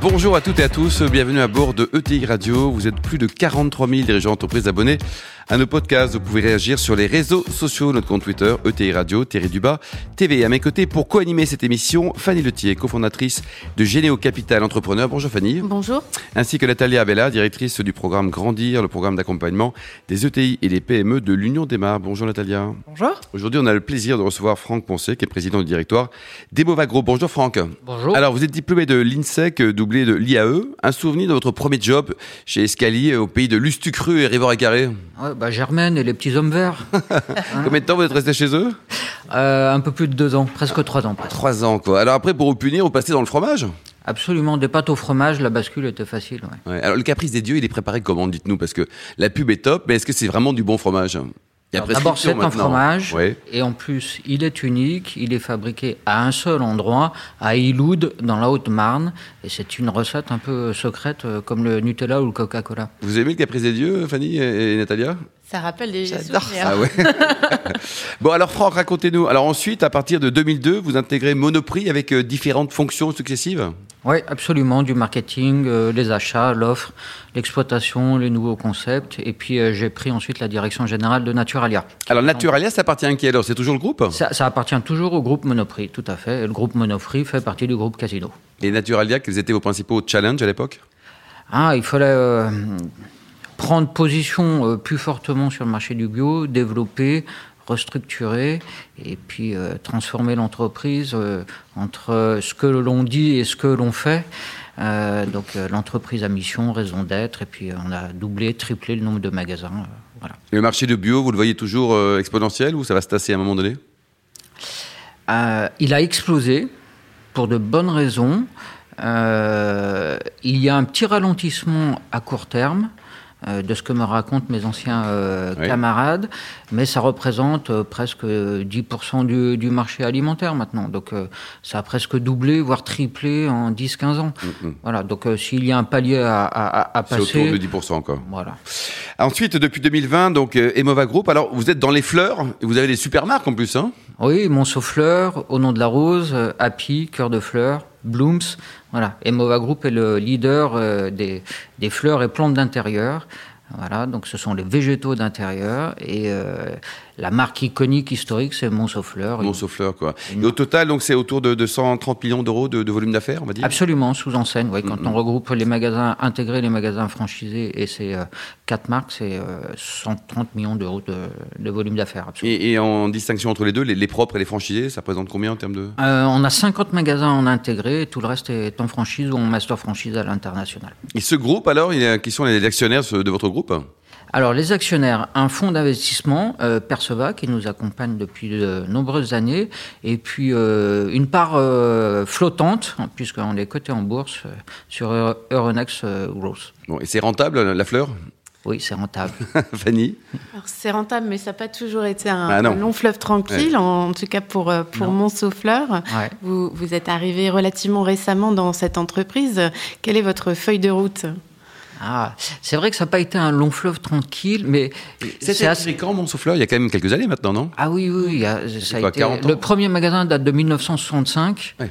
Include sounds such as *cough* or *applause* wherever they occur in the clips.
Bonjour à toutes et à tous, bienvenue à bord de ETI Radio. Vous êtes plus de 43 000 dirigeants d'entreprises abonnés à nos podcasts. Vous pouvez réagir sur les réseaux sociaux, notre compte Twitter, ETI Radio, Thierry Dubas, TV. À mes côtés, pour co-animer cette émission, Fanny Letier, cofondatrice de Généo Capital Entrepreneur. Bonjour Fanny. Bonjour. Ainsi que Natalia Abella, directrice du programme Grandir, le programme d'accompagnement des ETI et des PME de l'Union des Mars. Bonjour Natalia. Bonjour. Aujourd'hui, on a le plaisir de recevoir Franck Poncet, qui est président du directoire d'Emovagro. Bonjour Franck. Bonjour. Alors, vous êtes diplômé de l'INSEC, doublé de l'IAE. Un souvenir de votre premier job chez Escalier au pays de Lustucru et Rivor et Carré? Ouais, bah, Germaine et les petits hommes verts. *laughs* Combien de temps vous êtes resté chez eux? Euh, un peu plus de deux ans, presque trois ans presque. Trois ans, quoi. Alors après, pour vous punir, vous passez dans le fromage? Absolument, des pâtes au fromage, la bascule était facile. ouais. Ouais. Alors, le caprice des dieux, il est préparé comment, dites-nous Parce que la pub est top, mais est-ce que c'est vraiment du bon fromage? Il y a Alors, D'abord, c'est un fromage, Ouais. et en plus, il est unique, il est fabriqué à un seul endroit, à Iloud, dans la Haute-Marne, et c'est une recette un peu secrète, euh, comme le Nutella ou le Coca-Cola. Vous aimez le caprice des dieux, Fanny et Natalia? Ça rappelle des J'adore souvenirs. Ah ouais *laughs* Bon, alors Franck, racontez-nous. Alors ensuite, à partir de 2002, vous intégrez Monoprix avec euh, différentes fonctions successives? Oui, absolument, du marketing, euh, les achats, l'offre, l'exploitation, les nouveaux concepts, et puis euh, j'ai pris ensuite la direction générale de Naturalia. Alors Naturalia, ça appartient à qui alors? C'est toujours le groupe? Ça, ça appartient toujours au groupe Monoprix, tout à fait. Et le groupe Monoprix fait partie du groupe Casino. Et Naturalia, quels étaient vos principaux challenges à l'époque? Ah, il fallait euh, prendre position euh, plus fortement sur le marché du bio, développer, restructurer et puis euh, transformer l'entreprise euh, entre ce que l'on dit et ce que l'on fait. Euh, donc l'entreprise a mission, raison d'être, et puis on a doublé, triplé le nombre de magasins. voilà. Et le marché de bio, vous le voyez toujours exponentiel ou ça va se tasser à un moment donné? Il a explosé pour de bonnes raisons. Il y a un petit ralentissement à court terme. Euh, de ce que me racontent mes anciens euh, Oui. camarades, mais ça représente euh, presque 10% du, du marché alimentaire maintenant. Donc euh, ça a presque doublé, voire triplé en 10-15 ans. Mhm. Voilà, donc euh, s'il y a un palier à, à- à C'est passer... autour de 10% encore. Voilà. Ensuite, depuis 2020, donc euh, Emova Group. Alors, vous êtes dans les fleurs vous avez des super marques en plus, hein? Oui, Monceau-Fleur, Au nom de la rose, euh, Happy, Cœur de fleurs, Blooms. Voilà. Et Mova Group est le leader euh, des, des fleurs et plantes d'intérieur. Voilà, donc ce sont les végétaux d'intérieur et la marque iconique historique c'est Monceau-Fleur. Mon fleurs, quoi. Et au total, donc, c'est autour de, de 130 millions d'euros de, de volume d'affaires, on va dire? Absolument, sous enseigne. Oui, quand on regroupe les magasins intégrés, les magasins franchisés et ces euh, quatre marques, c'est euh, 130 millions d'euros de, de volume d'affaires. et, et en distinction entre les deux, les, les propres et les franchisés, ça représente combien en termes de... Euh, on a 50 magasins en intégré et tout le reste est en franchise ou en master franchise à l'international. Et ce groupe, alors, il y a- qui sont les actionnaires de votre groupe? Alors, les actionnaires, un fonds d'investissement, euh, Perceva, qui nous accompagne depuis de nombreuses années, et puis euh, une part euh, flottante, puisqu'on est coté en bourse euh, sur Euro- Euronext euh, Growth. Bon, et c'est rentable, la fleur? Oui, c'est rentable. *laughs* Fanny? Alors, C'est rentable, mais ça n'a pas toujours été un, Ah long fleuve tranquille, en, en tout cas pour, euh, pour. Monceau-Fleur. Ouais. Vous, vous êtes arrivé relativement récemment dans cette entreprise. Quelle est votre feuille de route? Ah, c'est vrai que ça n'a pas été un long fleuve tranquille, mais C'était assez... quand, mon souffleur Il y a quand même quelques années maintenant, non? Ah oui, oui, il y a- ça a quoi, été... 40 ans? Le premier magasin date de 1965. Ouais.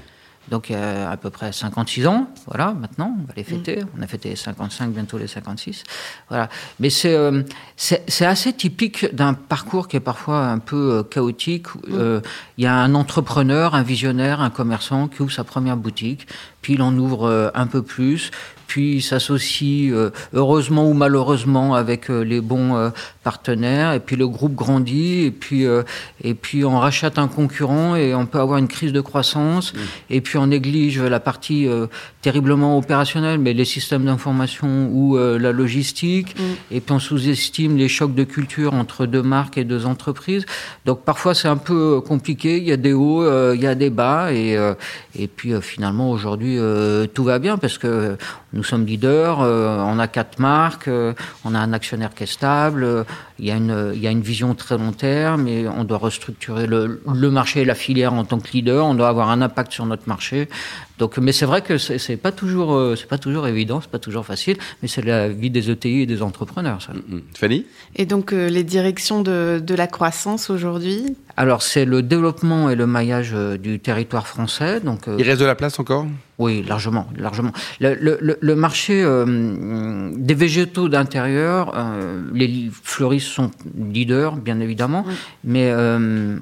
Donc il y a à peu près 56 ans, voilà, maintenant, on va les fêter. On a fêté les 55, bientôt les 56. Voilà. Mais c'est euh, c'est assez typique d'un parcours qui est parfois un peu euh, chaotique. Euh, Il y a un entrepreneur, un visionnaire, un commerçant qui ouvre sa première boutique, puis il en ouvre euh, un peu plus, puis il s'associe euh, heureusement ou malheureusement avec euh, les bons partenaires, et puis le groupe grandit, et puis, euh, et puis on rachète un concurrent, et on peut avoir une crise de croissance, et puis on néglige la partie euh, terriblement opérationnelle, mais les systèmes d'information ou euh, la logistique, et puis on sous-estime les chocs de culture entre deux marques et deux entreprises. Donc parfois c'est un peu compliqué, il y a des hauts, euh, il y a des bas, et, euh, et puis euh, finalement aujourd'hui euh, tout va bien parce que nous sommes leaders, euh, on a quatre marques, euh, on a un actionnaire qui est stable, il y, a une, il y a une vision très long terme et on doit restructurer le, le marché et la filière en tant que leader. On doit avoir un impact sur notre marché. Donc, mais c'est vrai que c'est pas toujours, euh, c'est pas toujours évident, c'est pas toujours facile, mais c'est la vie des ETI et des entrepreneurs. Ça. Mm, mm. Fanny? Et donc euh, les directions de, de la croissance aujourd'hui? Alors c'est le développement et le maillage euh, du territoire français. Donc euh, Il reste de la place encore? Oui, largement, largement. Le, le, le marché euh, des végétaux d'intérieur, euh, les fleuristes sont leaders, bien évidemment, Oui. mais euh,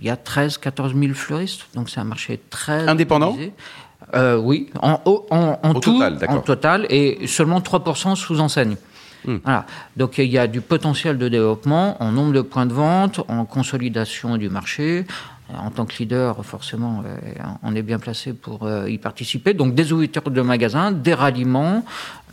il y a 13, 14 000 fleuristes, donc c'est un marché très Indépendant organisé. Euh, Oui, en, en, en, en Au tout, total, en total, et seulement 3% sous enseigne. Hmm. Voilà. Donc il y a du potentiel de développement en nombre de points de vente, en consolidation du marché. En tant que leader, forcément, euh, on est bien placé pour euh, y participer. Donc des ouvertures de magasins, des ralliements,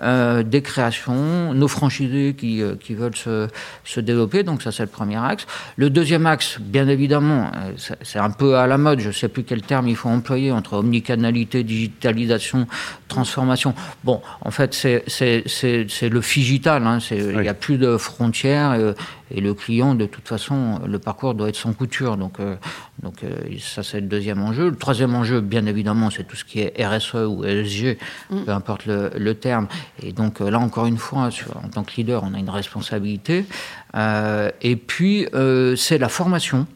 euh, des créations, nos franchisés qui, euh, qui veulent se, se développer. Donc ça, c'est le premier axe. Le deuxième axe, bien évidemment, euh, c'est- un peu à la mode. Je ne sais plus quel terme il faut employer entre omnicanalité, digitalisation, transformation. Bon, en fait, c'est c'est- c'est- c'est le figital. hein. Il Oui. n'y a plus de frontières. euh, et le client, de toute façon, le parcours doit être sans couture. Donc, euh, donc euh, ça, c'est le deuxième enjeu. Le troisième enjeu, bien évidemment, c'est tout ce qui est RSE ou ESG, peu importe le, le terme. Et donc euh, là, encore une fois, sur- en tant que leader, on a une responsabilité. Et puis, c'est la formation.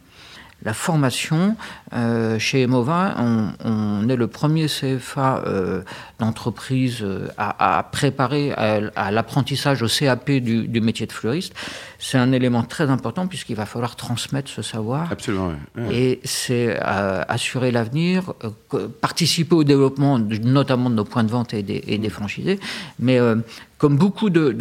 La formation, euh, chez Emova, on, on est le premier CFA euh, d'entreprise euh, à, à préparer à, à l'apprentissage au CAP du, du métier de fleuriste. C'est un élément très important puisqu'il va falloir transmettre ce savoir. Absolument, oui. Et c'est euh, assurer l'avenir, participer au développement, notamment de nos points de vente et des, et des franchisés. Mais comme beaucoup de,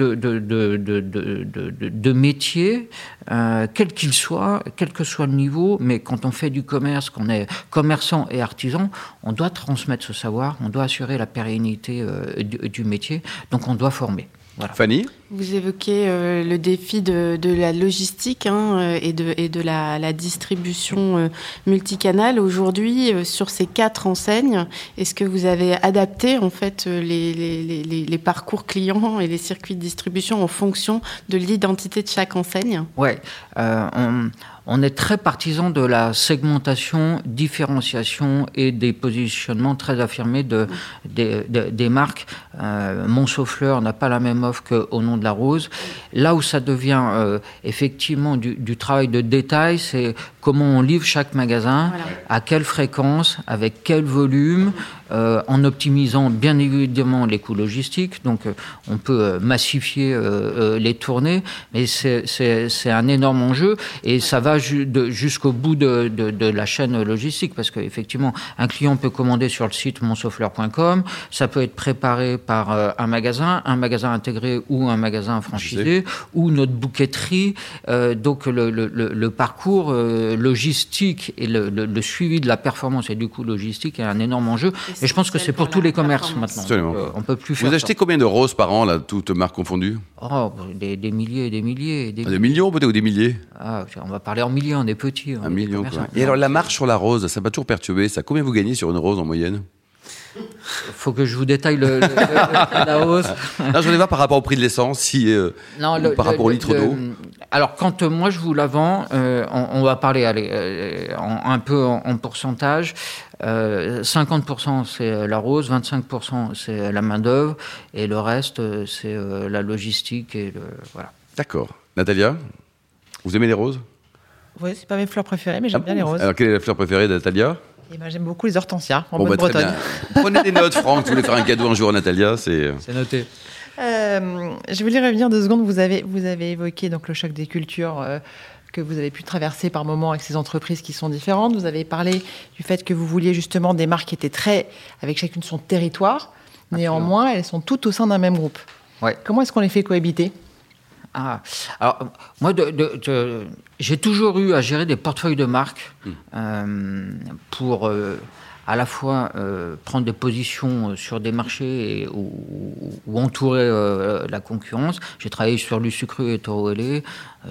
métiers, euh, quels qu'ils soient, quel que soit le niveau, mais quand on fait du commerce, qu'on est commerçant et artisan, on doit transmettre ce savoir, on doit assurer la pérennité euh, du métier, donc on doit former. Voilà. Fanny Vous évoquez euh, le défi de, de la logistique hein, euh, et de, et de la, la distribution euh, multicanale. Aujourd'hui, euh, sur ces quatre enseignes, est-ce que vous avez adapté en fait les, les, les- les- les parcours clients et les circuits de distribution en fonction de l'identité de chaque enseigne? Ouais, euh, on, on est très partisan de la segmentation, différenciation et des positionnements très affirmés de, des, de- des marques. Euh, Montsouffleur n'a pas la même offre qu'au nom de la rose. Là où ça devient euh, effectivement du travail de détail, c'est comment on livre chaque magasin, Voilà. à quelle fréquence, avec quel volume, euh, en optimisant bien évidemment les coûts logistiques. Donc euh, on peut euh, massifier euh, euh, les tournées, mais c'est- un énorme enjeu et ça va ju- jusqu'au bout de, de- de la chaîne logistique parce qu'effectivement un client peut commander sur le site montsouffleur.com, ça peut être préparé par euh, un magasin, un magasin intégré ou un magasin franchisé ou notre bouquetterie. Euh, donc le, le- le- le parcours euh, logistique et le, le- le suivi de la performance et du coût logistique est un énorme enjeu. Et je pense que c'est pour tous les commerces maintenant. Absolument. Euh, on peut plus faire Vous achetez combien de roses par an, là, toutes marques confondues? Oh, des, des milliers et des milliers. Des, Ah, Des millions peut-être ou des milliers? Ah, on va parler en milliers, on est petits. on Un est million, quoi. Et alors, la marche sur la rose, ça m'a toujours perturbé, ça. Combien vous gagnez sur une rose en moyenne? Faut que je vous détaille le, le- le- la hausse. *laughs* Là, je voulais voir par rapport au prix de l'essence, si, euh, ou par rapport au litre d'eau. Alors, quand euh, moi je vous la vends, euh, on, on va parler allez, euh, en- un peu en, en pourcentage. Euh, 50% c'est la rose, 25% c'est la main-d'œuvre, et le reste c'est euh, la logistique. Et le, voilà. D'accord. Natalia Vous aimez les roses? Oui, c'est pas mes fleurs préférées, mais j'aime Ah bien bon les roses. Alors, quelle est la fleur préférée de Natalia? Et ben, j'aime beaucoup les hortensias en Bon, bonne bah, bien. *laughs* Prenez des notes, Franck. Vous voulez faire un cadeau un jour à Natalia C'est. Noté. Euh, je voulais revenir deux secondes. Vous avez, vous avez évoqué donc le choc des cultures euh, que vous avez pu traverser par moments avec ces entreprises qui sont différentes. Vous avez parlé du fait que vous vouliez justement des marques qui étaient très avec chacune son territoire. Néanmoins, elles sont toutes au sein d'un même groupe. Ouais. Comment est-ce qu'on les fait cohabiter? Ah, alors, moi, de- de- de- j'ai toujours eu à gérer des portefeuilles de marques euh, pour euh, à la fois euh, prendre des positions sur des marchés et, ou, ou- ou entourer la concurrence. J'ai travaillé sur Lusucru et Toro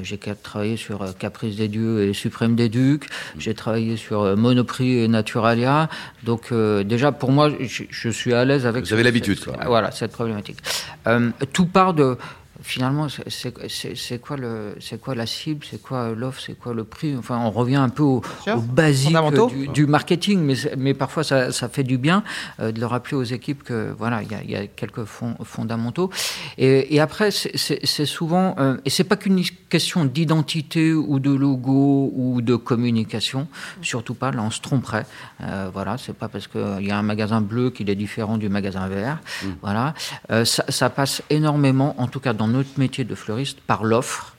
J'ai travaillé sur Caprice des Dieux et Suprême des Ducs. J'ai travaillé sur Monoprix et Naturalia. Donc déjà, pour moi, je, je suis à l'aise avec Vous avez l'habitude, quoi. Voilà, cette problématique. Tout part de finalement, c'est quoi, le, quoi la cible, c'est quoi l'offre, c'est quoi le prix? Enfin, on revient un peu au, au basique du, du, marketing, mais, mais parfois ça, ça, fait du bien euh, de le rappeler aux équipes que voilà, il y a, y a, quelques fondamentaux. Et, et après, c'est souvent, euh, et c'est pas qu'une question d'identité ou de logo ou de communication, surtout pas. Là, on se tromperait. Euh, voilà, c'est pas parce qu'il y a un magasin bleu qu'il est différent du magasin vert. Mmh. Voilà, euh, ça, ça passe énormément, en tout cas dans notre métier de fleuriste, par l'offre.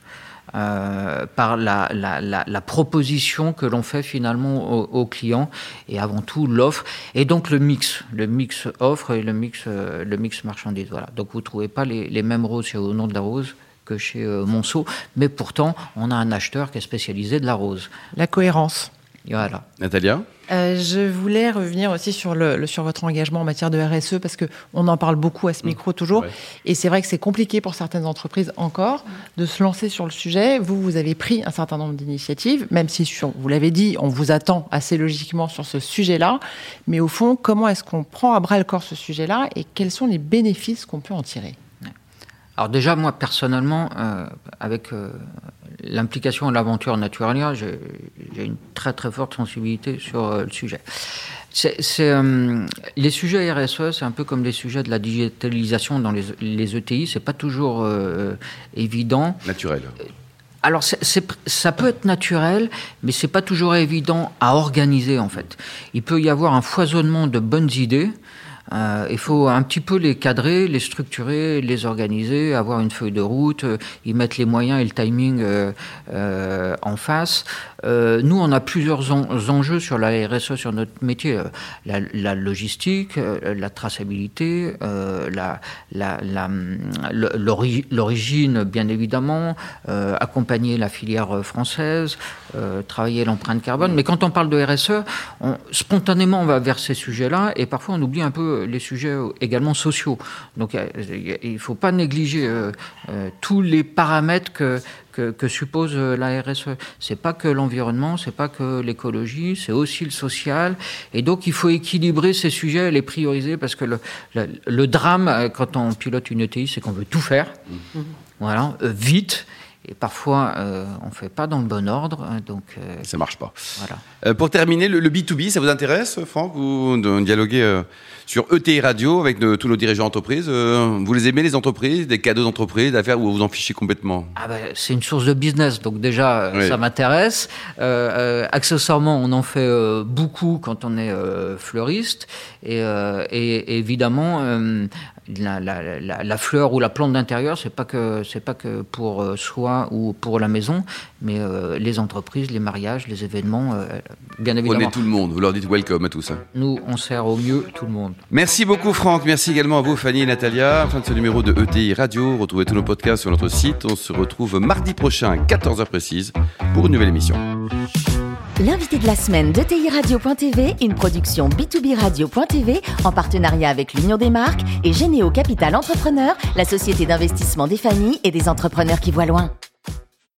Euh, par la, la, proposition que l'on fait finalement aux, clients et avant tout l'offre et donc le mix, le mix offre et le mix, euh, le mix marchandise. Voilà. Donc vous ne trouvez pas les, les mêmes roses Au nom de la rose que chez euh, Monceau, mais pourtant on a un acheteur qui est spécialisé de la rose. La cohérence. Voilà. Natalia euh, je voulais revenir aussi sur, le, le, sur votre engagement en matière de RSE parce qu'on en parle beaucoup à ce micro toujours. Ouais. Et c'est vrai que c'est compliqué pour certaines entreprises encore de se lancer sur le sujet. Vous, vous avez pris un certain nombre d'initiatives, même si, sur, vous l'avez dit, on vous attend assez logiquement sur ce sujet-là. Mais au fond, comment est-ce qu'on prend à bras le corps ce sujet-là et quels sont les bénéfices qu'on peut en tirer? Alors déjà, moi personnellement, euh, avec euh, l'implication de l'aventure Naturalia, j'ai une très très forte sensibilité sur euh, le sujet. C'est, euh, les sujets RSE, c'est un peu comme les sujets de la digitalisation dans les, les ETI, c'est pas toujours euh, évident. Naturel. Alors, ça peut être naturel, mais c'est pas toujours évident à organiser en fait. Il peut y avoir un foisonnement de bonnes idées. Euh, il faut un petit peu les cadrer, les structurer, les organiser, avoir une feuille de route, euh, y mettre les moyens et le timing euh, en face. Nous, on a plusieurs en, enjeux sur la RSE, sur notre métier. La, logistique, la traçabilité, l'origine, bien évidemment, accompagner la filière française, travailler l'empreinte carbone. Mais quand on parle de RSE, on, spontanément, on va vers ces sujets-là et parfois on oublie un peu les sujets également sociaux. Donc il ne faut pas négliger euh, euh, tous les paramètres que, que, que suppose euh, la RSE. C'est pas que l'environnement, c'est pas que l'écologie, c'est aussi le social. Et donc il faut équilibrer ces sujets et les prioriser parce que le, le, le drame quand on pilote une ETI, c'est qu'on veut tout faire. Mmh. Voilà, vite. Et parfois, euh, on ne fait pas dans le bon ordre. Donc, euh, ça ne marche pas. Voilà. Euh, pour terminer, le, le, B2B, ça vous intéresse, Franck Vous de dialoguez sur ETI Radio avec de, tous nos dirigeants d'entreprise. Vous les aimez, les entreprises, des cadeaux d'entreprise, d'affaires, ou vous en fichez complètement? Ah ben, C'est une source de business. Donc déjà, oui. ça m'intéresse. accessoirement, on en fait beaucoup quand on est fleuriste. Et, et évidemment, la, la, la, la, fleur ou la plante d'intérieur, c'est pas que c'est pas que pour euh, soi ou pour la maison, mais euh, les entreprises, les mariages, les événements, euh, bien évidemment. Prenez tout le monde, vous leur dites welcome à tout ça. Nous, on sert au mieux tout le monde. Merci beaucoup Franck, merci également à vous Fanny et Natalia. Fin de ce numéro de ETI Radio. Retrouvez tous nos podcasts sur notre site. On se retrouve mardi prochain à 14h précise pour une nouvelle émission. L'invité de la semaine de TI Radio.tv, une production B2B Radio.tv en partenariat avec l'Union des marques et Généo Capital Entrepreneur, la société d'investissement des familles et des entrepreneurs qui voient loin.